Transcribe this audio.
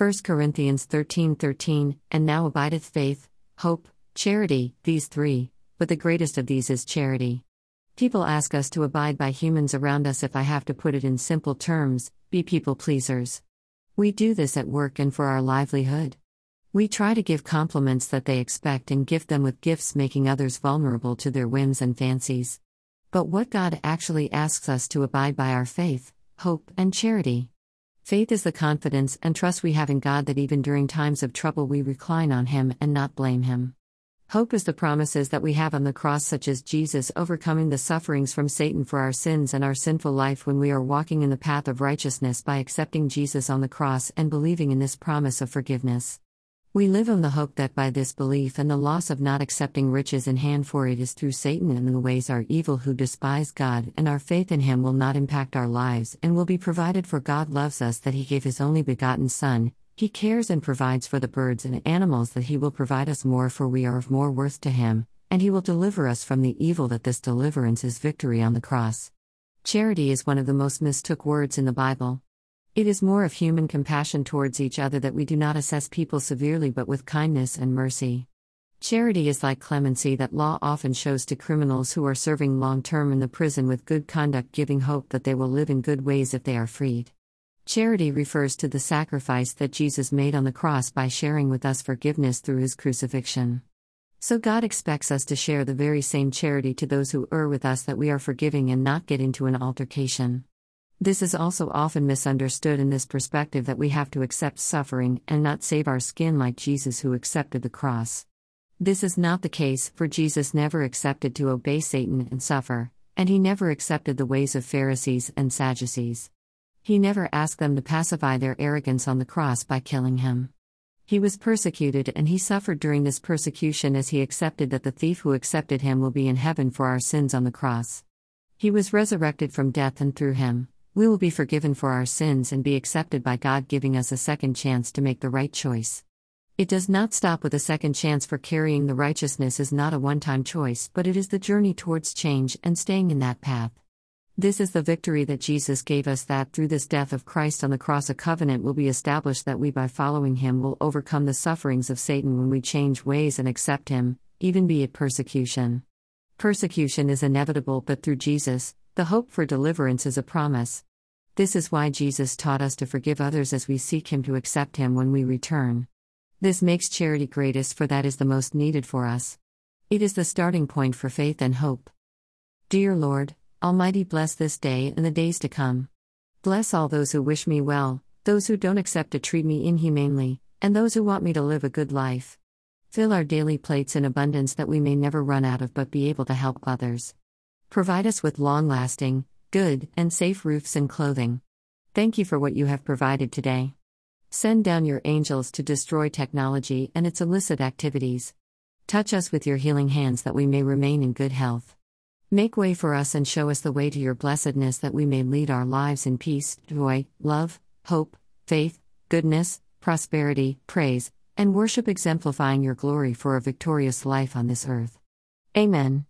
1 Corinthians 13 13, and now abideth faith, hope, charity, these three, but the greatest of these is charity. People ask us to abide by humans around us if I have to put it in simple terms, be people pleasers. We do this at work and for our livelihood. We try to give compliments that they expect and gift them with gifts, making others vulnerable to their whims and fancies. But what God actually asks us to abide by our faith, hope, and charity. Faith is the confidence and trust we have in God that even during times of trouble we recline on Him and not blame Him. Hope is the promises that we have on the cross, such as Jesus overcoming the sufferings from Satan for our sins and our sinful life when we are walking in the path of righteousness by accepting Jesus on the cross and believing in this promise of forgiveness. We live on the hope that by this belief and the loss of not accepting riches in hand, for it is through Satan and the ways are evil who despise God, and our faith in him will not impact our lives and will be provided for God loves us that he gave his only begotten Son. He cares and provides for the birds and animals that he will provide us more, for we are of more worth to him, and he will deliver us from the evil that this deliverance is victory on the cross. Charity is one of the most mistook words in the Bible. It is more of human compassion towards each other that we do not assess people severely but with kindness and mercy. Charity is like clemency that law often shows to criminals who are serving long term in the prison with good conduct, giving hope that they will live in good ways if they are freed. Charity refers to the sacrifice that Jesus made on the cross by sharing with us forgiveness through his crucifixion. So God expects us to share the very same charity to those who err with us that we are forgiving and not get into an altercation. This is also often misunderstood in this perspective that we have to accept suffering and not save our skin like Jesus, who accepted the cross. This is not the case, for Jesus never accepted to obey Satan and suffer, and he never accepted the ways of Pharisees and Sadducees. He never asked them to pacify their arrogance on the cross by killing him. He was persecuted and he suffered during this persecution as he accepted that the thief who accepted him will be in heaven for our sins on the cross. He was resurrected from death and through him, we will be forgiven for our sins and be accepted by God, giving us a second chance to make the right choice. It does not stop with a second chance for carrying the righteousness is not a one-time choice, but it is the journey towards change and staying in that path. This is the victory that Jesus gave us that through this death of Christ on the cross a covenant will be established that we by following him will overcome the sufferings of Satan when we change ways and accept him, even be it persecution. Persecution is inevitable, but through Jesus, the hope for deliverance is a promise. This is why Jesus taught us to forgive others as we seek Him to accept Him when we return. This makes charity greatest, for that is the most needed for us. It is the starting point for faith and hope. Dear Lord, Almighty, bless this day and the days to come. Bless all those who wish me well, those who don't accept to treat me inhumanely, and those who want me to live a good life. Fill our daily plates in abundance that we may never run out of but be able to help others. Provide us with long lasting, good, and safe roofs and clothing. Thank you for what you have provided today. Send down your angels to destroy technology and its illicit activities. Touch us with your healing hands that we may remain in good health. Make way for us and show us the way to your blessedness that we may lead our lives in peace, joy, love, hope, faith, goodness, prosperity, praise, and worship, exemplifying your glory for a victorious life on this earth. Amen.